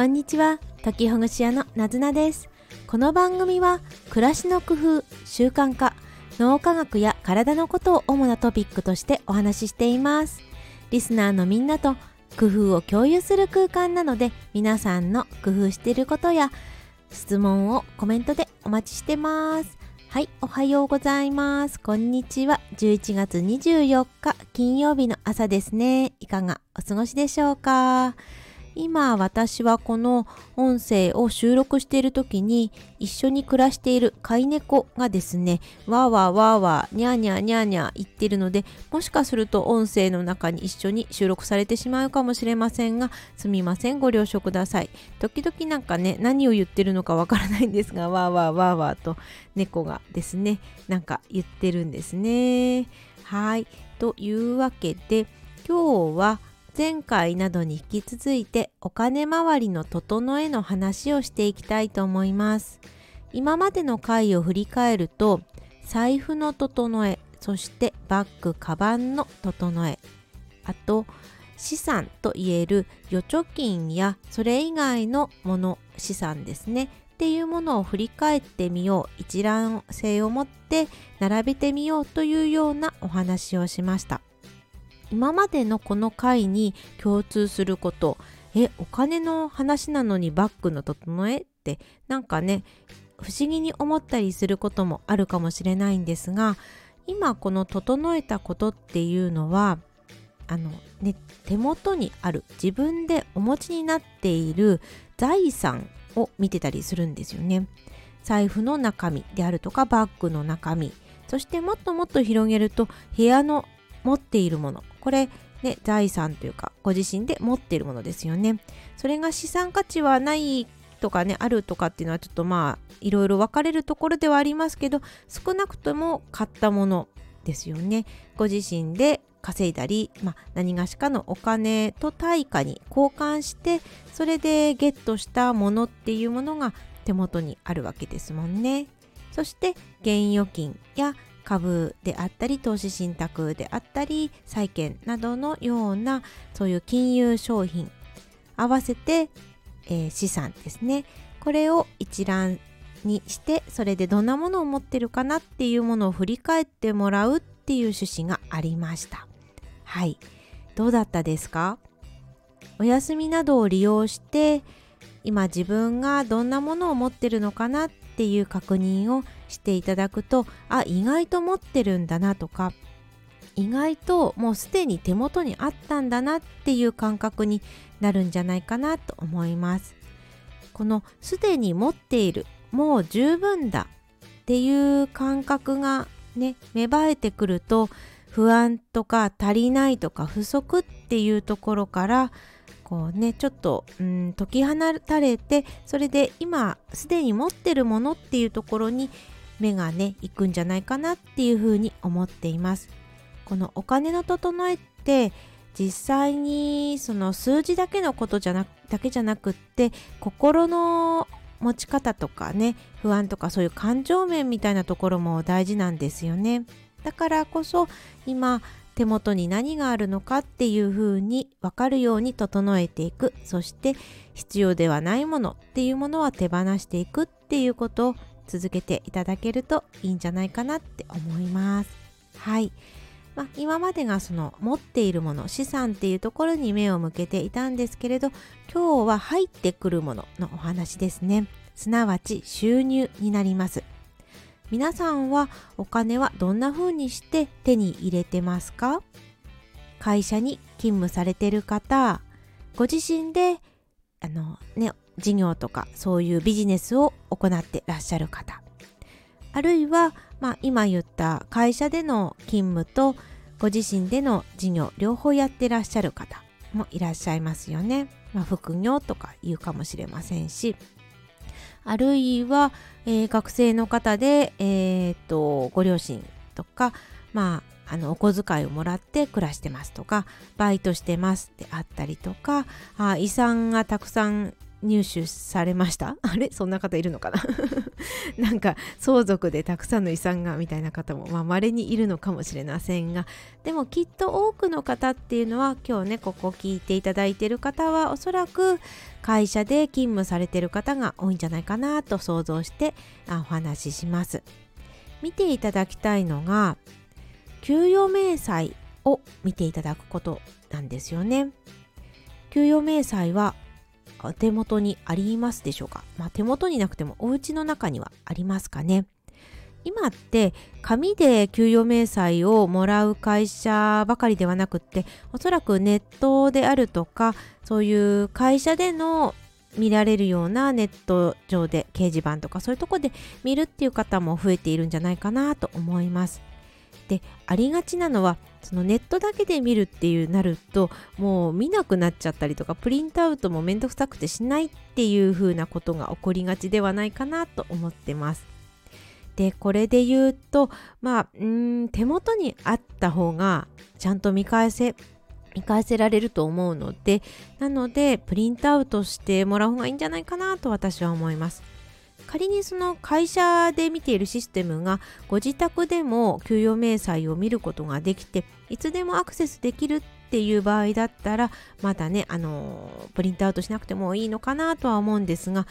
こんにちは時ほぐし屋のなずなですこの番組は暮らしの工夫習慣化脳科学や体のことを主なトピックとしてお話ししていますリスナーのみんなと工夫を共有する空間なので皆さんの工夫していることや質問をコメントでお待ちしてますはい、おはようございます。こんにちは。11月24日金曜日の朝ですね。いかがお過ごしでしょうか？今私はこの音声を収録している時に一緒に暮らしている飼い猫がですねわーわーわーわーにゃーにゃーにゃーにゃー言ってるのでもしかすると音声の中に一緒に収録されてしまうかもしれませんがすみませんご了承ください。時々なんかね何を言ってるのかわからないんですがわーわーわーわーと猫がですねなんか言ってるんですね。はい。というわけで今日は前回などに引き続いてお金回りの整えの話をしていきたいと思います。今までの回を振り返ると財布の整えそしてバッグカバンの整えあと資産といえる預貯金やそれ以外のもの資産ですね。っていうものを振り返ってみよう。一覧性を持って並べてみようというようなお話をしました。今までのこの回に共通すること。えお金の話なのにバッグの整えって？なんかね不思議に思ったりすることもあるかもしれないんですが今この整えたことっていうのはあの、ね、手元にある自分でお持ちになっている財産を見てたりするんですよね。財布の中身であるとかバッグの中身。そしてもっともっと広げると部屋の持っているもの。これね財産というかご自身で持っているものですよね。それが資産価値はないとかねあるとかっていうのはちょっとまあいろいろ分かれるところではありますけど少なくとも買ったものですよね。ご自身で稼いだり、まあ、何がしかのお金と対価に交換してそれでゲットしたものっていうものが手元にあるわけですもんね。そして現預金や株であったり投資信託であったり債券などのようなそういう金融商品合わせて、えー、資産ですね。これを一覧にしてそれでどんなものを持ってるかなっていうものを振り返ってもらうっていう趣旨がありました。はい。どうだったですか？お休みなどを利用して今自分がどんなものを持ってるのかなっっていう確認をしていただくとあ意外と持ってるんだなとか意外ともうすでに手元にあったんだなっていう感覚になるんじゃないかなと思います。このすでに持っているもう十分だっていう感覚がね芽生えてくると不安とか足りないとか不足っていうところからこうねちょっとうん解き放たれてそれで今すでに持ってるものっていうところに目がねいくんじゃないかなっていうふうに思っています。このお金の整えって実際にその数字だけのことじゃなだけじゃなくって心の持ち方とかね不安とかそういう感情面みたいなところも大事なんですよね。だからこそ今手元に何があるのかっていうふうに分かるように整えていく。そして必要ではないものっていうものは手放していくっていうこと。を続けていただけるといいんじゃないかなって思います。はい、まあ、今までがその持っているもの資産っていうところに目を向けていたんですけれど今日は入ってくるもののお話ですね。すなわち収入になります。皆さんはお金はどんな風にして手に入れてますか？会社に勤務されてる方ご自身であのね事業とかそういうビジネスを行ってらっしゃる方あるいは、まあ、今言った会社での勤務とご自身での事業両方やってらっしゃる方もいらっしゃいますよね。まあ、副業とか言うかもしれませんしあるいは、えー、学生の方で、えーと、ご両親とか、まあ、あのお小遣いをもらって暮らしてますとかバイトしてますであったりとかあ遺産がたくさん入手されました？あれ？そんな方いるのかな？なんか相続でたくさんの遺産がみたいな方もまあ稀にいるのかもしれませんがでもきっと多くの方っていうのは今日ねここ聞いていただいてる方はおそらく会社で勤務されてる方が多いんじゃないかなと想像してお話しします。見ていただきたいのが給与明細を見ていただくことなんですよね。給与明細は手元にありますでしょうか、まあ、手元になくてもお家の中にはありますかね？今って紙で給与明細をもらう会社ばかりではなくっておそらくネットであるとかそういう会社での見られるようなネット上で掲示板とかそういうとこで見るっていう方も増えているんじゃないかなと思います。でありがちなのはそのネットだけで見るっていうなるともう見なくなっちゃったりとかプリントアウトもめんどくさくてしないっていう風なことが起こりがちではないかなと思ってます。でこれで言うとまあうん手元にあった方がちゃんと見返せ見返せられると思うのでなのでプリントアウトしてもらう方がいいんじゃないかなと私は思います。仮にその会社で見ているシステムがご自宅でも給与明細を見ることができていつでもアクセスできるっていう場合だったらまだねあのプリントアウトしなくてもいいのかなとは思うんですが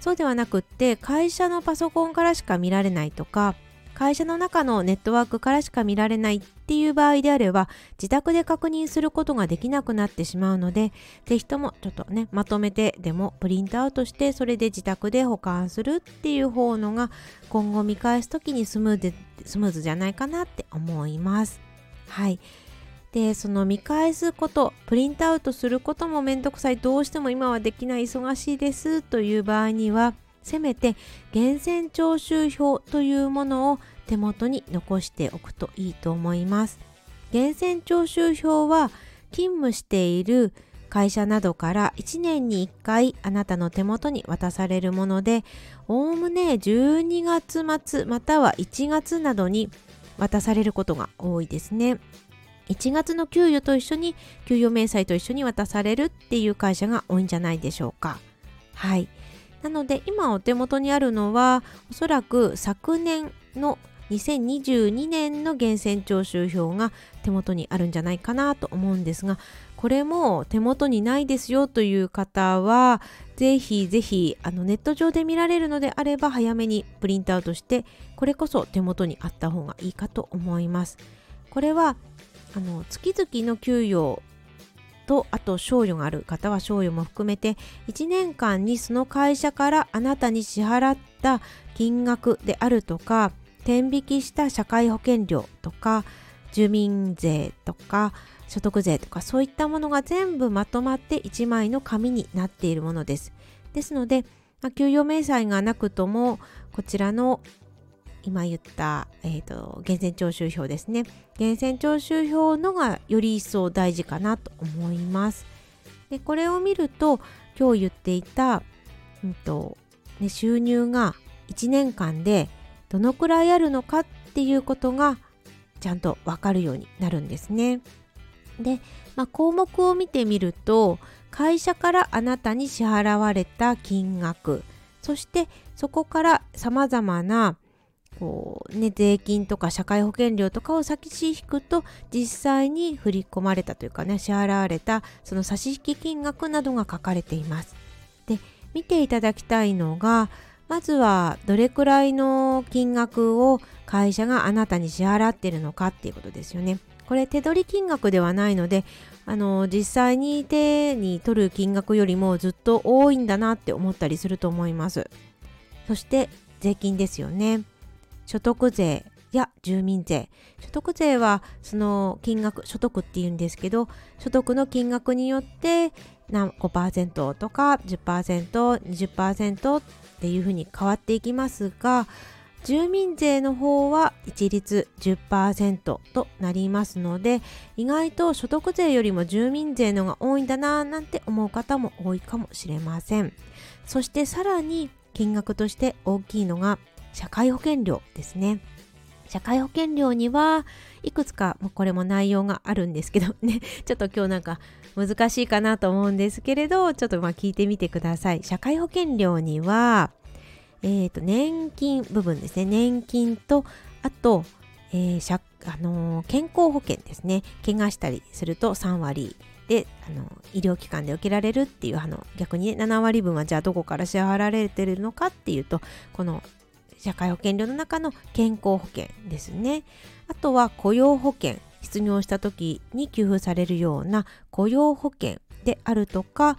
そうではなくって会社のパソコンからしか見られないとか会社の中のネットワークからしか見られないっていう場合であれば自宅で確認することができなくなってしまうので是非ともちょっとねまとめてでもプリントアウトしてそれで自宅で保管するっていう方のが今後見返す時にスムーズスムーズじゃないかなって思います。はいでその見返すことプリントアウトすることもめんどくさいどうしても今はできない忙しいですという場合にはせめて源泉徴収票というものを手元に残しておくといいと思います。源泉徴収票は勤務している会社などから1年に1回あなたの手元に渡されるものでおおむね12月末または1月などに渡されることが多いですね。1月の給与と一緒に給与明細と一緒に渡されるっていう会社が多いんじゃないでしょうか。はい。なので今お手元にあるのはおそらく昨年の2022年の源泉徴収票が手元にあるんじゃないかなと思うんですがこれも手元にないですよという方はぜひぜひあのネット上で見られるのであれば早めにプリントアウトしてこれこそ手元にあった方がいいかと思います。これはあの月々の給与とあと賞与がある方は賞与も含めて1年間にその会社からあなたに支払った金額であるとか天引きした社会保険料とか住民税とか所得税とかそういったものが全部まとまって1枚の紙になっているものです。ですので、まあ、給与明細がなくともこちらの今言った、えーと、と源泉徴収票ですね源泉徴収票のがより一層大事かなと思いますでこれを見ると今日言っていた、うんとね、収入が1年間でどのくらいあるのかっていうことがちゃんとわかるようになるんですね。で、まあ、項目を見てみると会社からあなたに支払われた金額そしてそこからさまざまなこう、ね、税金とか社会保険料とかを先し引くと実際に振り込まれたというかね支払われたその差し引き金額などが書かれています。で見ていただきたいのがまずはどれくらいの金額を会社があなたに支払ってるのかっていうことですよね。これ手取り金額ではないのであの実際に手に取る金額よりもずっと多いんだなって思ったりすると思います。そして税金ですよね。所得税や住民税所得税はその金額所得っていうんですけど所得の金額によって5%とか 10%20% っていうふうに変わっていきますが住民税の方は一律10%となりますので意外と所得税よりも住民税のが多いんだななんて思う方も多いかもしれません。そしてさらに金額として大きいのが社会保険料ですね。社会保険料にはいくつかこれも内容があるんですけど ねちょっと今日なんか難しいかなと思うんですけれどちょっとまあ聞いてみてください。社会保険料にはえーと、年金部分ですね。年金とあと、えーあのー、健康保険ですね。怪我したりすると3割であの医療機関で受けられるっていうあの逆に、ね、7割分はじゃあどこから支払われてるのかっていうとこの社会保険料の中の健康保険ですね。あとは雇用保険。失業した時に給付されるような雇用保険であるとか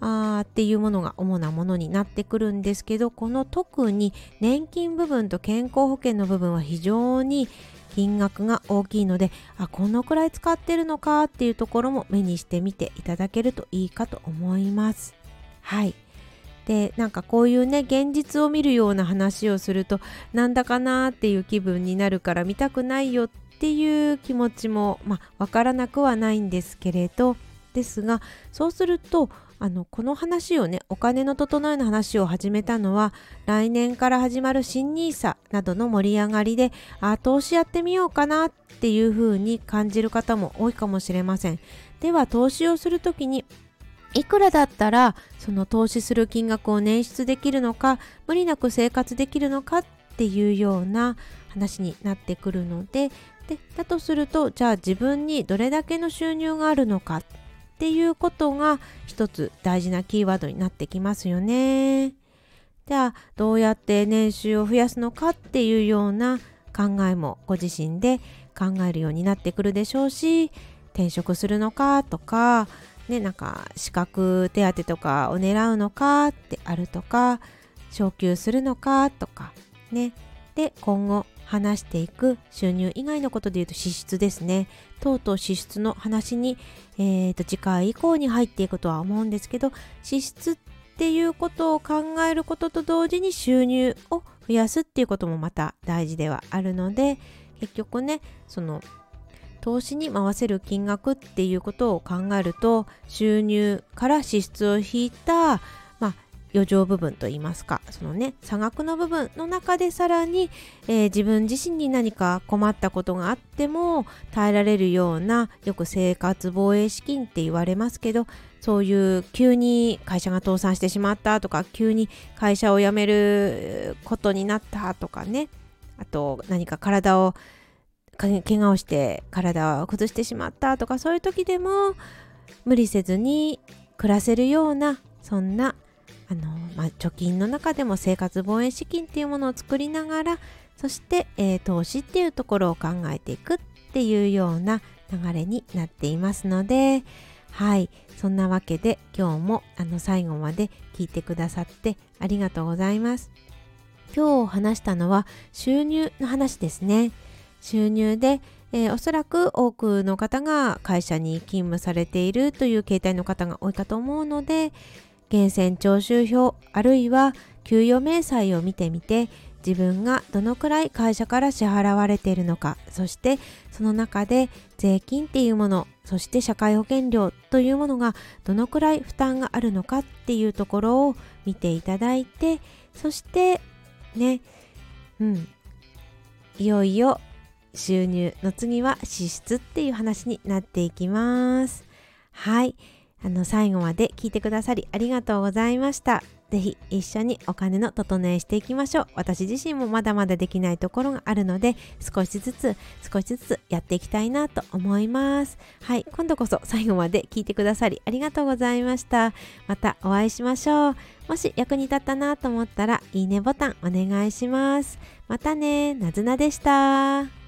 あっていうものが主なものになってくるんですけどこの特に年金部分と健康保険の部分は非常に金額が大きいのであこのくらい使ってるのかっていうところも目にしてみていただけるといいかと思います。はい。でなんかこういうね現実を見るような話をするとなんだかなっていう気分になるから見たくないよっていう気持ちもまあわからなくはないんですけれどですがそうするとあのこの話をねお金の整えの話を始めたのは来年から始まる新 nisa などの盛り上がりであ投資やってみようかなっていう風に感じる方も多いかもしれません。では投資をする時にいくらだったらその投資する金額を捻出できるのか無理なく生活できるのかっていうような話になってくるのででだとするとじゃあ自分にどれだけの収入があるのかっていうことが一つ大事なキーワードになってきますよね。じゃあどうやって年収を増やすのかっていうような考えもご自身で考えるようになってくるでしょうし転職するのかとかねなんか資格手当とかを狙うのかってあるとか昇給するのかとかねで今後話していく収入以外のことで言うと支出ですね。とうとう支出の話に、えー、と次回以降に入っていくとは思うんですけど支出っていうことを考えることと同時に収入を増やすっていうこともまた大事ではあるので結局ねその投資に回せる金額っていうことを考えると収入から支出を引いたま余剰部分といいますかそのね差額の部分の中でさらに、えー、自分自身に何か困ったことがあっても耐えられるようなよく生活防衛資金って言われますけどそういう急に会社が倒産してしまったとか急に会社を辞めることになったとかね。あと何か体を怪我をして体を崩してしまったとかそういう時でも無理せずに暮らせるようなそんなあの、まあ、貯金の中でも生活防衛資金っていうものを作りながらそして、えー、投資っていうところを考えていくっていうような流れになっていますのではい。そんなわけで今日もあの最後まで聞いてくださってありがとうございます。今日話したのは収入の話ですね。収入でえー、おそらく多くの方が会社に勤務されているという形態の方が多いかと思うので、源泉徴収票あるいは給与明細を見てみて自分がどのくらい会社から支払われているのかそしてその中で税金っていうものそして社会保険料というものがどのくらい負担があるのかっていうところを見ていただいてそしてねうんいよいよ収入の次は支出っていう話になっていきますはいあの最後まで聞いてくださりありがとうございました。ぜひ一緒にお金の整えしていきましょう。私自身もまだまだできないところがあるので、少しずつ少しずつやっていきたいなと思います。はい、今度こそ最後まで聞いてくださりありがとうございました。またお会いしましょう。もし役に立ったなと思ったら、いいねボタンお願いします。またね、なずなでした。